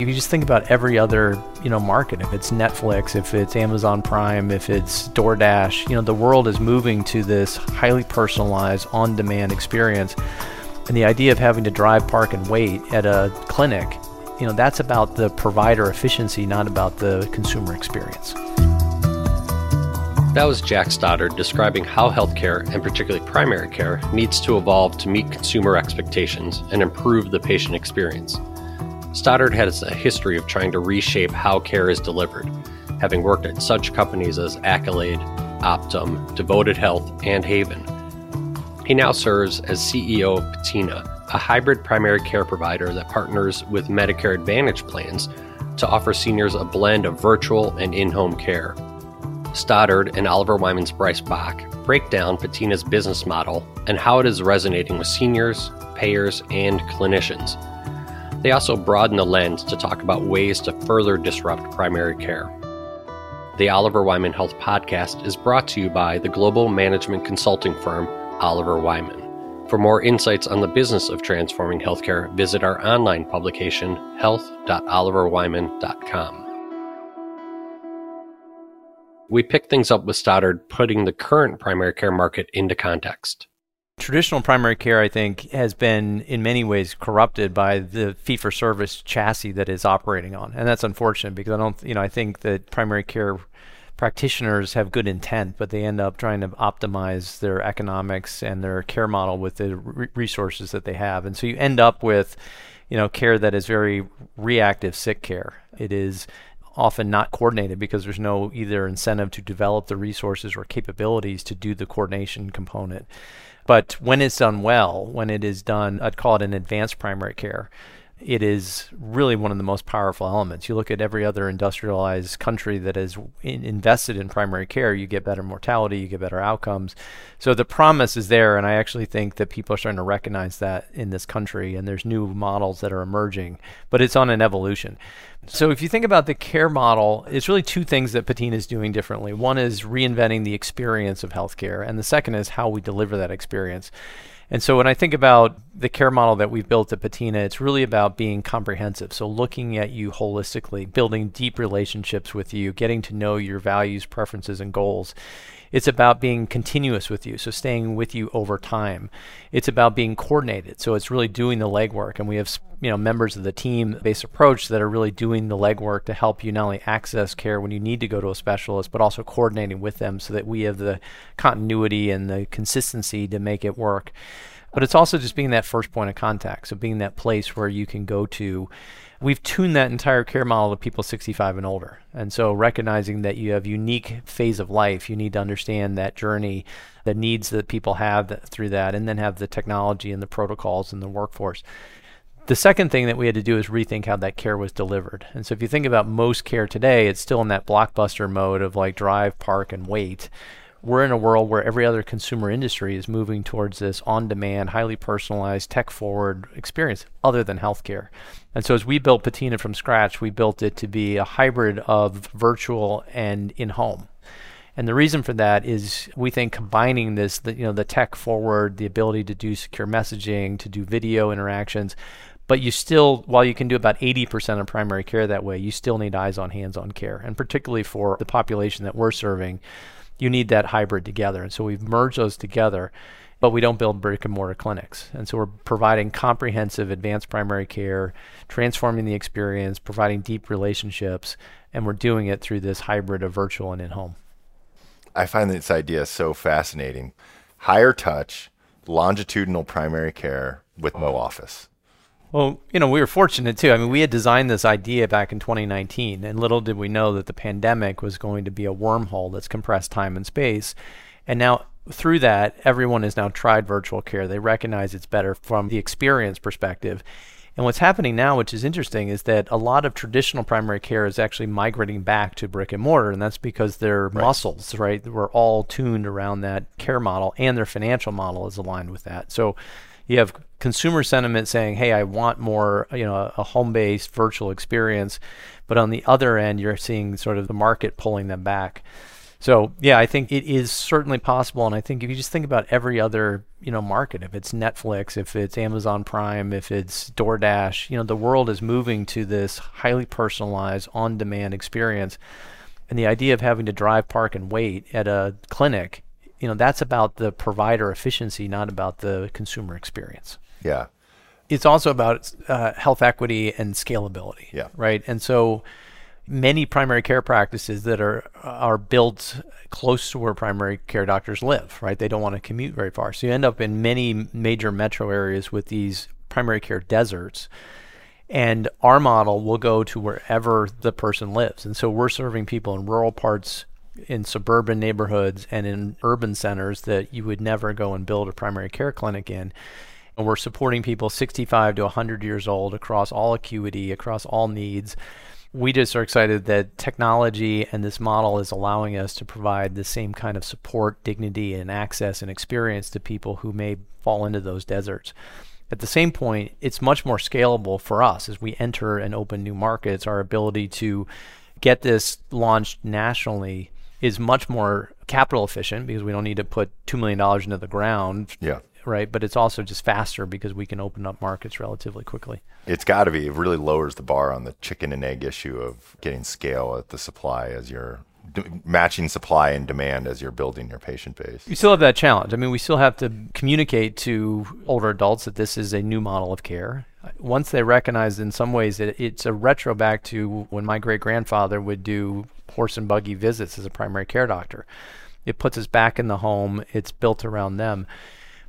If you just think about every other, you know, market, if it's Netflix, if it's Amazon Prime, if it's DoorDash, you know, the world is moving to this highly personalized, on-demand experience. And the idea of having to drive, park, and wait at a clinic, you know, that's about the provider efficiency, not about the consumer experience. That was Jack Stoddard describing how healthcare, and particularly primary care, needs to evolve to meet consumer expectations and improve the patient experience. Stoddard has a history of trying to reshape how care is delivered, having worked at such companies as Accolade, Optum, Devoted Health, and Haven. He now serves as CEO of Patina, a hybrid primary care provider that partners with Medicare Advantage plans to offer seniors a blend of virtual and in home care. Stoddard and Oliver Wyman's Bryce Bach break down Patina's business model and how it is resonating with seniors, payers, and clinicians. They also broaden the lens to talk about ways to further disrupt primary care. The Oliver Wyman Health Podcast is brought to you by the global management consulting firm Oliver Wyman. For more insights on the business of transforming healthcare, visit our online publication, health.oliverwyman.com. We pick things up with Stoddard putting the current primary care market into context traditional primary care, I think, has been in many ways corrupted by the fee for service chassis that is operating on. And that's unfortunate because I don't, you know, I think that primary care practitioners have good intent, but they end up trying to optimize their economics and their care model with the re- resources that they have. And so you end up with, you know, care that is very reactive sick care. It is often not coordinated because there's no either incentive to develop the resources or capabilities to do the coordination component. But when it's done well, when it is done, I'd call it an advanced primary care, it is really one of the most powerful elements. You look at every other industrialized country that has in invested in primary care, you get better mortality, you get better outcomes. So the promise is there, and I actually think that people are starting to recognize that in this country, and there's new models that are emerging, but it's on an evolution. So if you think about the care model, it's really two things that Patina is doing differently. One is reinventing the experience of healthcare, and the second is how we deliver that experience. And so when I think about the care model that we've built at Patina, it's really about being comprehensive. So looking at you holistically, building deep relationships with you, getting to know your values, preferences, and goals. It's about being continuous with you, so staying with you over time. It's about being coordinated, so it's really doing the legwork. And we have you know members of the team-based approach that are really doing the legwork to help you not only access care when you need to go to a specialist, but also coordinating with them so that we have the continuity and the consistency to make it work. But it's also just being that first point of contact, so being that place where you can go to we've tuned that entire care model to people 65 and older. And so recognizing that you have unique phase of life, you need to understand that journey, the needs that people have that, through that, and then have the technology and the protocols and the workforce. The second thing that we had to do is rethink how that care was delivered. And so if you think about most care today, it's still in that blockbuster mode of like drive, park, and wait we're in a world where every other consumer industry is moving towards this on demand, highly personalized, tech forward experience other than healthcare. And so as we built Patina from scratch, we built it to be a hybrid of virtual and in home. And the reason for that is we think combining this, the, you know, the tech forward, the ability to do secure messaging, to do video interactions, but you still, while you can do about 80% of primary care that way, you still need eyes on hands on care. And particularly for the population that we're serving, you need that hybrid together. And so we've merged those together, but we don't build brick and mortar clinics. And so we're providing comprehensive advanced primary care, transforming the experience, providing deep relationships, and we're doing it through this hybrid of virtual and in home. I find this idea so fascinating. Higher touch, longitudinal primary care with Mo Office. Well, you know, we were fortunate too. I mean, we had designed this idea back in 2019, and little did we know that the pandemic was going to be a wormhole that's compressed time and space. And now, through that, everyone has now tried virtual care. They recognize it's better from the experience perspective. And what's happening now, which is interesting, is that a lot of traditional primary care is actually migrating back to brick and mortar, and that's because their right. muscles, right, were all tuned around that care model, and their financial model is aligned with that. So you have consumer sentiment saying, "Hey, I want more, you know, a home-based virtual experience," but on the other end, you're seeing sort of the market pulling them back. So yeah, I think it is certainly possible, and I think if you just think about every other you know market, if it's Netflix, if it's Amazon Prime, if it's DoorDash, you know the world is moving to this highly personalized, on-demand experience, and the idea of having to drive, park, and wait at a clinic, you know that's about the provider efficiency, not about the consumer experience. Yeah. It's also about uh, health equity and scalability. Yeah. Right. And so many primary care practices that are are built close to where primary care doctors live, right? They don't want to commute very far. So you end up in many major metro areas with these primary care deserts. And our model will go to wherever the person lives. And so we're serving people in rural parts, in suburban neighborhoods, and in urban centers that you would never go and build a primary care clinic in. And we're supporting people 65 to 100 years old across all acuity, across all needs we just are excited that technology and this model is allowing us to provide the same kind of support, dignity, and access and experience to people who may fall into those deserts. At the same point, it's much more scalable for us as we enter and open new markets. Our ability to get this launched nationally is much more capital efficient because we don't need to put $2 million into the ground yeah right? But it's also just faster because we can open up markets relatively quickly. It's got to be. It really lowers the bar on the chicken and egg issue of getting scale at the supply as you're d- matching supply and demand as you're building your patient base. You still have that challenge. I mean, we still have to communicate to older adults that this is a new model of care. Once they recognize, in some ways, that it's a retro back to when my great grandfather would do horse and buggy visits as a primary care doctor. It puts us back in the home. It's built around them.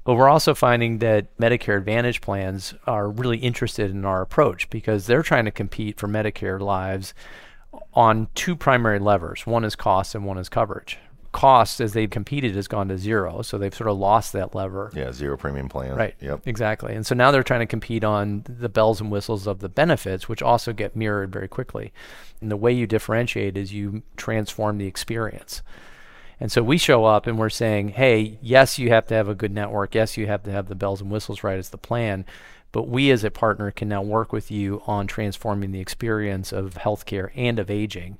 But we're also finding that Medicare Advantage plans are really interested in our approach because they're trying to compete for Medicare lives on two primary levers. One is cost and one is coverage. Cost, as they've competed, has gone to zero. So they've sort of lost that lever. Yeah, zero premium plan. Right. Yep. Exactly. And so now they're trying to compete on the bells and whistles of the benefits, which also get mirrored very quickly. And the way you differentiate is you transform the experience. And so we show up and we're saying, hey, yes, you have to have a good network. Yes, you have to have the bells and whistles right as the plan. But we as a partner can now work with you on transforming the experience of healthcare and of aging.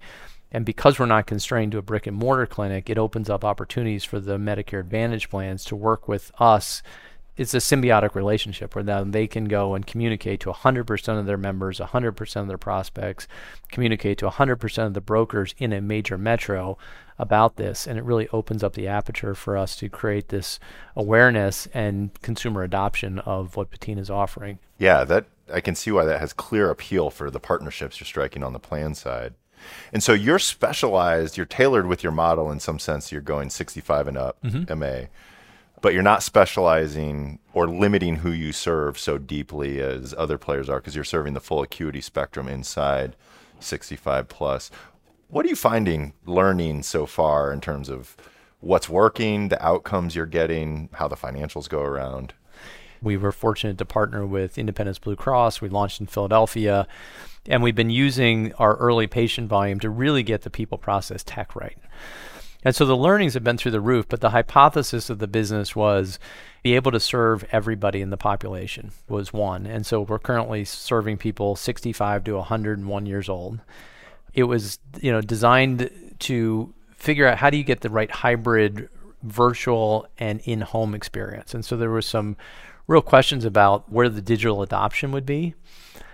And because we're not constrained to a brick and mortar clinic, it opens up opportunities for the Medicare Advantage plans to work with us it's a symbiotic relationship where then they can go and communicate to 100% of their members, 100% of their prospects, communicate to 100% of the brokers in a major metro about this. And it really opens up the aperture for us to create this awareness and consumer adoption of what Patina is offering. Yeah, that I can see why that has clear appeal for the partnerships you're striking on the plan side. And so you're specialized, you're tailored with your model in some sense. You're going 65 and up, mm-hmm. MA but you're not specializing or limiting who you serve so deeply as other players are because you're serving the full acuity spectrum inside 65 plus. What are you finding learning so far in terms of what's working, the outcomes you're getting, how the financials go around? We were fortunate to partner with Independence Blue Cross. We launched in Philadelphia, and we've been using our early patient volume to really get the people process tech right. And so the learnings have been through the roof, but the hypothesis of the business was be able to serve everybody in the population was one. And so we're currently serving people 65 to 101 years old. It was, you know, designed to figure out how do you get the right hybrid virtual and in-home experience. And so there were some real questions about where the digital adoption would be.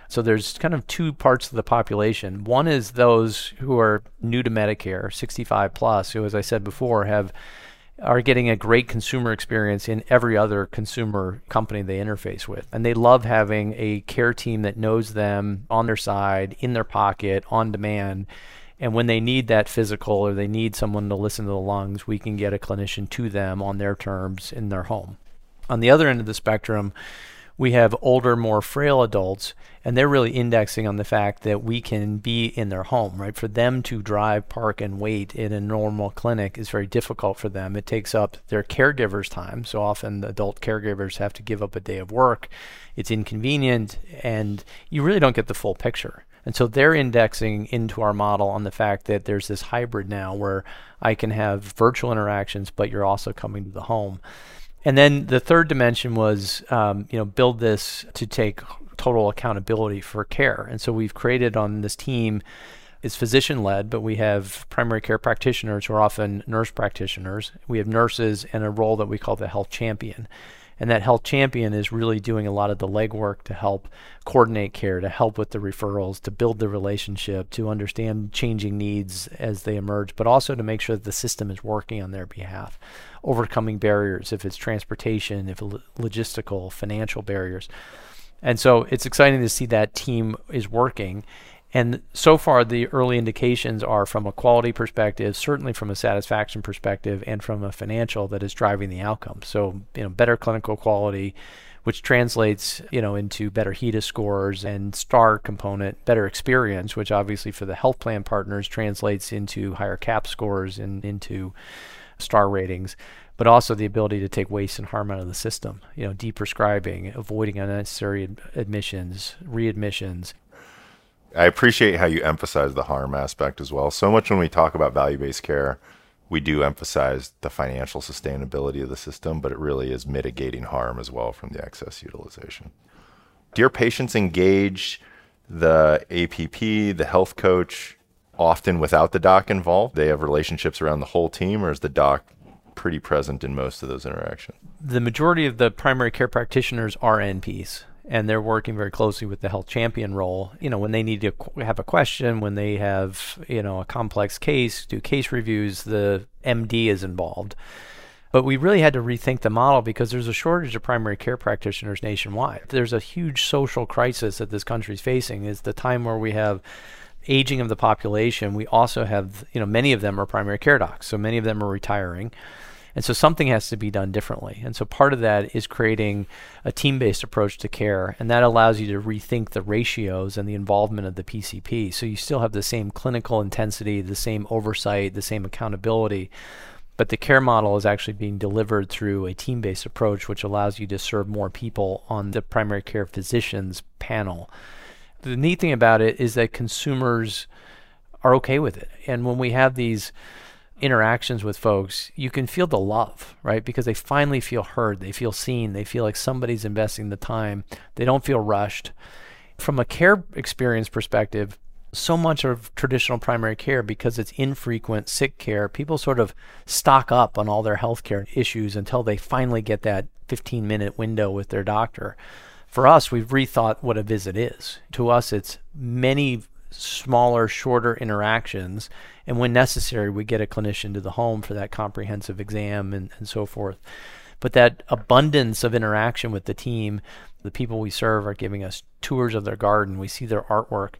So there's kind of two parts of the population. One is those who are new to Medicare, 65 plus, who, as I said before, have are getting a great consumer experience in every other consumer company they interface with. And they love having a care team that knows them on their side, in their pocket, on demand. And when they need that physical or they need someone to listen to the lungs, we can get a clinician to them on their terms in their home. On the other end of the spectrum, we have older, more frail adults, and they're really indexing on the fact that we can be in their home, right? For them to drive, park, and wait in a normal clinic is very difficult for them. It takes up their caregivers' time. So often adult caregivers have to give up a day of work. It's inconvenient, and you really don't get the full picture. And so they're indexing into our model on the fact that there's this hybrid now where I can have virtual interactions, but you're also coming to the home. And then the third dimension was, um, you know, build this to take total accountability for care. And so we've created on this team is physician led, but we have primary care practitioners who are often nurse practitioners. We have nurses and a role that we call the health champion. And that health champion is really doing a lot of the legwork to help coordinate care, to help with the referrals, to build the relationship, to understand changing needs as they emerge, but also to make sure that the system is working on their behalf, overcoming barriers, if it's transportation, if logistical, financial barriers. And so it's exciting to see that team is working. And so far, the early indications are from a quality perspective, certainly from a satisfaction perspective, and from a financial that is driving the outcome. So, you know, better clinical quality, which translates, you know, into better HEDIS scores and STAR component, better experience, which obviously for the health plan partners translates into higher CAHPS scores and into STAR ratings but also the ability to take waste and harm out of the system. You know, deprescribing, avoiding unnecessary admissions, readmissions, I appreciate how you emphasize the harm aspect as well. So much when we talk about value based care, we do emphasize the financial sustainability of the system, but it really is mitigating harm as well from the excess utilization. Do your patients engage the APP, the health coach, often without the doc involved? They have relationships around the whole team, or is the doc pretty present in most of those interactions? The majority of the primary care practitioners are NPs and they're working very closely with the health champion role. You know, when they need to have a question, when they have, you know, a complex case, do case reviews, the MD is involved. But we really had to rethink the model because there's a shortage of primary care practitioners nationwide. There's a huge social crisis that this country is facing. Is the time where we have aging of the population. We also have, you know, many of them are primary care docs, so many of them are retiring. And so something has to be done differently. And so part of that is creating a team based approach to care. And that allows you to rethink the ratios and the involvement of the PCP. So you still have the same clinical intensity, the same oversight, the same accountability. But the care model is actually being delivered through a team based approach, which allows you to serve more people on the primary care physicians panel. The neat thing about it is that consumers are okay with it. And when we have these interactions with folks, you can feel the love, right? Because they finally feel heard, they feel seen, they feel like somebody's investing the time, they don't feel rushed. From a care experience perspective, so much of traditional primary care, because it's infrequent sick care, people sort of stock up on all their healthcare issues until they finally get that 15 minute window with their doctor. For us, we've rethought what a visit is. To us, it's many smaller, shorter interactions. And when necessary, we get a clinician to the home for that comprehensive exam and, and so forth. But that abundance of interaction with the team, the people we serve are giving us tours of their garden. We see their artwork.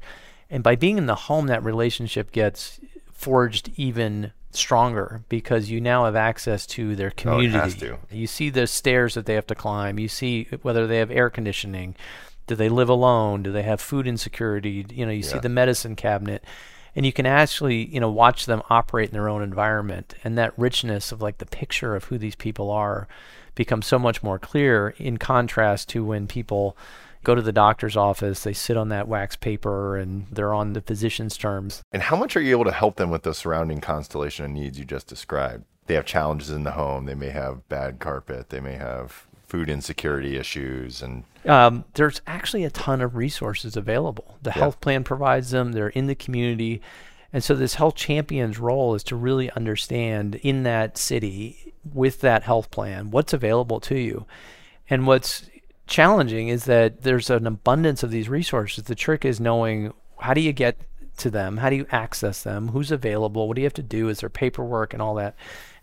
And by being in the home, that relationship gets forged even stronger because you now have access to their community. Oh, you see the stairs that they have to climb. You see whether they have air conditioning. Do they live alone? Do they have food insecurity? You know, you yeah. see the medicine cabinet and you can actually, you know, watch them operate in their own environment and that richness of like the picture of who these people are becomes so much more clear in contrast to when people go to the doctor's office, they sit on that wax paper and they're on the physician's terms. And how much are you able to help them with the surrounding constellation of needs you just described? They have challenges in the home, they may have bad carpet, they may have food insecurity issues and um, there's actually a ton of resources available. The yeah. health plan provides them. They're in the community. And so this health champion's role is to really understand in that city with that health plan what's available to you. And what's challenging is that there's an abundance of these resources. The trick is knowing how do you get to them how do you access them who's available what do you have to do is there paperwork and all that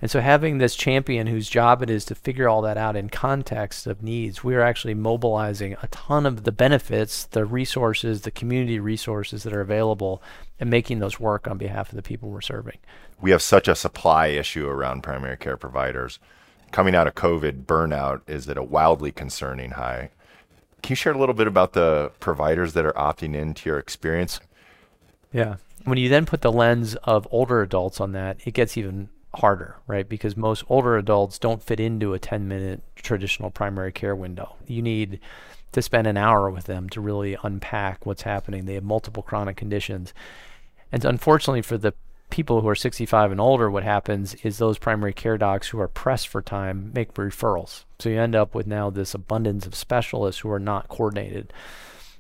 and so having this champion whose job it is to figure all that out in context of needs, we're actually mobilizing a ton of the benefits, the resources, the community resources that are available and making those work on behalf of the people we're serving. We have such a supply issue around primary care providers. Coming out of COVID, burnout is at a wildly concerning high. Can you share a little bit about the providers that are opting into your experience? Yeah. When you then put the lens of older adults on that, it gets even harder, right? Because most older adults don't fit into a 10 minute traditional primary care window. You need to spend an hour with them to really unpack what's happening. They have multiple chronic conditions. And unfortunately for the people who are 65 and older, what happens is those primary care docs who are pressed for time make referrals. So you end up with now this abundance of specialists who are not coordinated.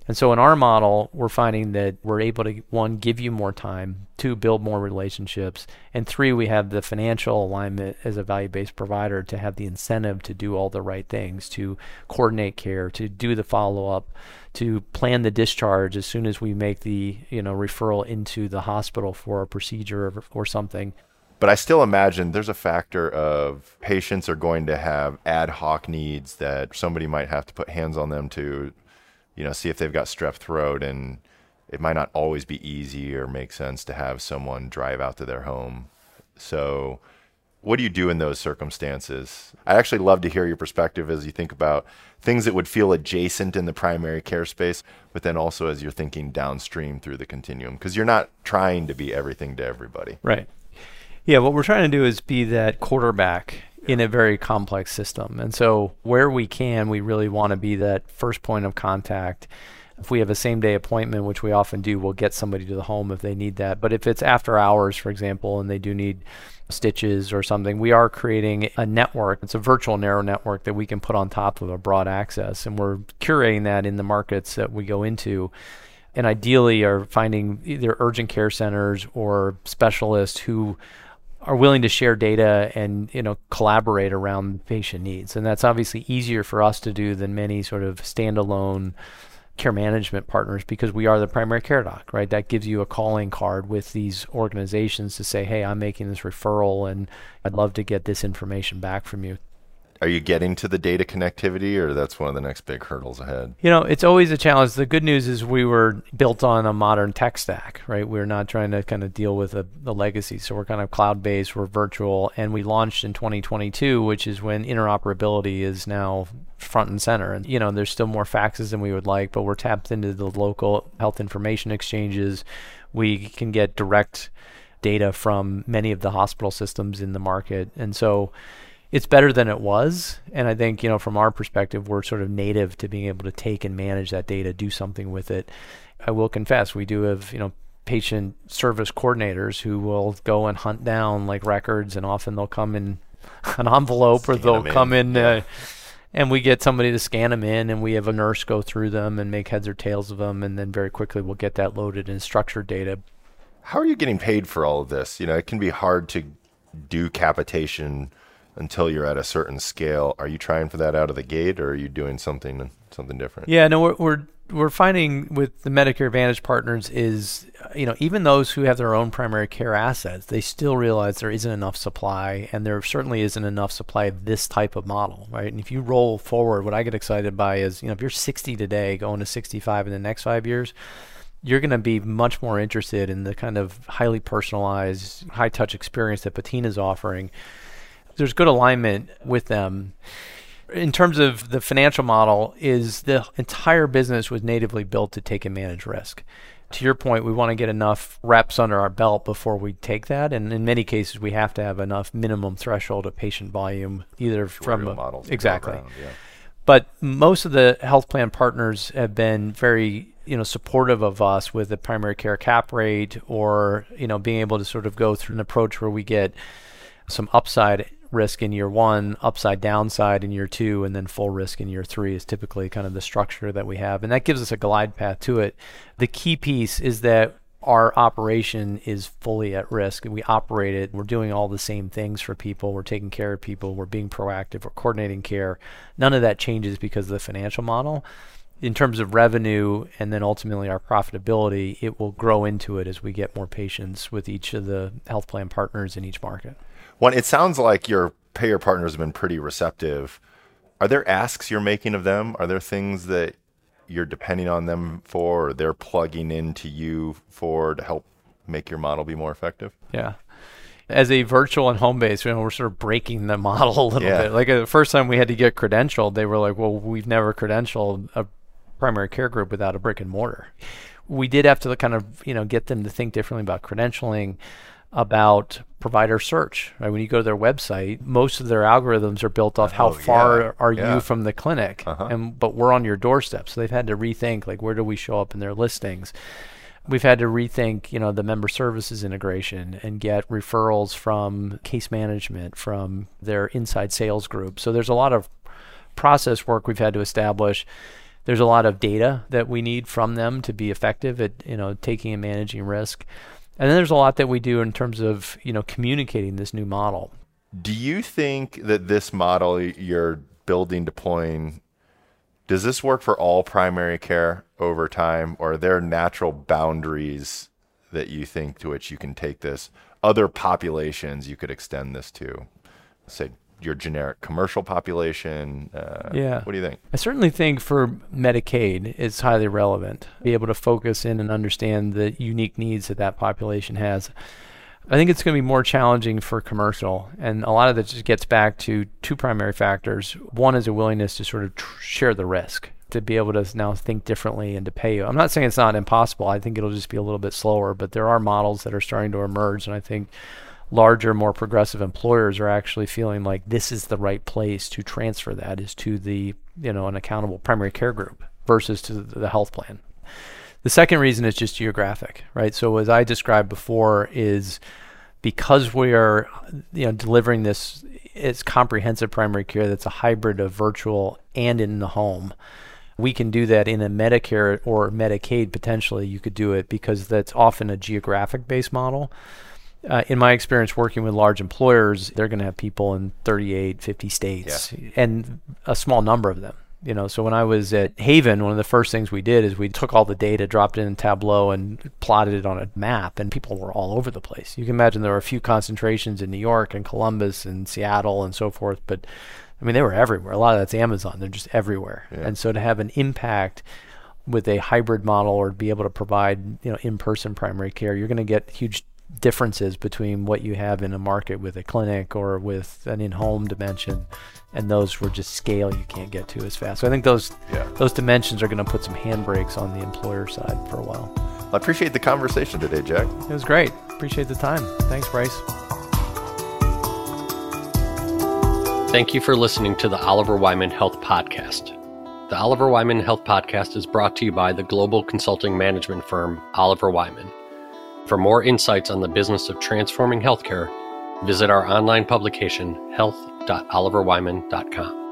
And so in our model, we're finding that we're able to one give you more time, two build more relationships, and three we have the financial alignment as a value-based provider to have the incentive to do all the right things, to coordinate care, to do the follow-up, to plan the discharge as soon as we make the, you know, referral into the hospital for a procedure or, or something. But I still imagine there's a factor of patients are going to have ad hoc needs that somebody might have to put hands on them to you know, see if they've got strep throat and it might not always be easy or make sense to have someone drive out to their home. So, what do you do in those circumstances? I actually love to hear your perspective as you think about things that would feel adjacent in the primary care space, but then also as you're thinking downstream through the continuum, because you're not trying to be everything to everybody. Right. Yeah, what we're trying to do is be that quarterback in a very complex system. And so, where we can, we really want to be that first point of contact. If we have a same day appointment, which we often do, we'll get somebody to the home if they need that. But if it's after hours, for example, and they do need stitches or something, we are creating a network. It's a virtual narrow network that we can put on top of a broad access. And we're curating that in the markets that we go into and ideally are finding either urgent care centers or specialists who are willing to share data and you know collaborate around patient needs. And that's obviously easier for us to do than many sort of standalone care management partners because we are the primary care doc right? That gives you a calling card with these organizations to say hey i'm making this referral and i'd love to get this information back from you are you getting to the data connectivity or that's one of the next big hurdles ahead? You know it's always a challenge. The good news is we were built on a modern tech stack right? We're not trying to kind of deal with a, the legacy. So we're kind of cloud based we're virtual and we launched in 2022 which is when interoperability is now front and center. And you know there's still more faxes than we would like but we're tapped into the local health information exchanges. We can get direct data from many of the hospital systems in the market. And so it's better than it was. And I think, you know, from our perspective, we're sort of native to being able to take and manage that data, do something with it. I will confess, we do have, you know, patient service coordinators who will go and hunt down like records, and often they'll come in an envelope scan or they'll come in. Yeah. Uh, and we get somebody to scan them in, and we have a nurse go through them and make heads or tails of them, and then very quickly we'll get that loaded in structured data. How are you getting paid for all of this? You know, it can be hard to do capitation until you're at a certain scale. Are you trying for that out of the gate, or are you doing something something different? Yeah, no, we're we're we're finding with the Medicare Advantage partners is you know even those who have their own primary care assets, they still realize there isn't enough supply, and there certainly isn't enough supply of this type of model, right? And if you roll forward, what I get excited by is you know if you're 60 today, going to 65 in the next five years. You're going to be much more interested in the kind of highly personalized, high touch experience that Patina is offering there's good alignment with them. In terms of the financial model, is the entire business was natively built to take and manage risk. To your point, we want to get enough reps under our belt before we take that, and in many cases, we have to have enough minimum threshold of patient volume, either from a, models exactly. around, yeah. But most of the health plan partners have been very you know supportive of us with the primary care cap rate or you know being able to sort of go through an approach where we get some upside risk in year one, upside downside in year two, and then full risk in year three is typically kind of the structure that we have. And that gives us a glide path to it. The key piece is that our operation is fully at risk. We operate it. We're doing all the same things for people. We're taking care of people. We're being proactive. We're coordinating care. None of that changes because of the financial model. In terms of revenue and then ultimately our profitability, it will grow into it as we get more patients with each of the health plan partners in each market. One, it sounds like your payer partners have been pretty receptive. Are there asks you're making of them? Are there things that you're depending on them for, or they're plugging into you for to help make your model be more effective? Yeah. As a virtual and home base, you know, we're sort of breaking the model a little Yeah. bit. Like uh, the first time we had to get credentialed, they were like, "Well, we've never credentialed a primary care group without a brick and mortar." We did have to kind of, you know, get them to think differently about credentialing, about provider search. Right? When you go to their website, most of their algorithms are built off how Oh, far yeah, are yeah. you from the clinic, Uh-huh. and but we're on your doorstep. So they've had to rethink like where do we show up in their listings. We've had to rethink, you know, the member services integration and get referrals from case management, from their inside sales group. So there's a lot of process work we've had to establish. There's a lot of data that we need from them to be effective at you know taking and managing risk. And then there's a lot that we do in terms of you know communicating this new model. Do you think that this model you're building, deploying, does this work for all primary care over time, or are there natural boundaries that you think to which you can take this? Other populations you could extend this to, say your generic commercial population. Uh, yeah. What do you think? I certainly think for Medicaid, it's highly relevant. Be able to focus in and understand the unique needs that that population has. I think it's going to be more challenging for commercial, and a lot of that just gets back to two primary factors. One is a willingness to sort of tr- share the risk, to be able to now think differently and to pay you. I'm not saying it's not impossible. I think it'll just be a little bit slower, but there are models that are starting to emerge, and I think larger, more progressive employers are actually feeling like this is the right place to transfer that is to the you know an accountable primary care group versus to the health plan. The second reason is just geographic, right? So as I described before, is because we are you know delivering this it's comprehensive primary care that's a hybrid of virtual and in the home. We can do that in a Medicare or Medicaid potentially. You could do it because that's often a geographic based model. Uh, in my experience working with large employers, they're going to have people in 38, 50 states, yeah. and a small number of them. You know, so when I was at Haven, one of the first things we did is we took all the data, dropped it in Tableau, and plotted it on a map, and people were all over the place. You can imagine there were a few concentrations in New York and Columbus and Seattle and so forth, but I mean, they were everywhere. A lot of that's Amazon. They're just everywhere. Yeah. And so to have an impact with a hybrid model or be able to provide, you know, in-person primary care, you're going to get huge differences between what you have in a market with a clinic or with an in-home dimension and those were just scale you can't get to as fast. So I think those yeah. those dimensions are going to put some handbrakes on the employer side for a while. I appreciate the conversation today, Jack. It was great. Appreciate the time. Thanks, Bryce. Thank you for listening to the Oliver Wyman Health Podcast. The Oliver Wyman Health Podcast is brought to you by the global consulting management firm Oliver Wyman. For more insights on the business of transforming healthcare, visit our online publication, health.oliverwyman.com.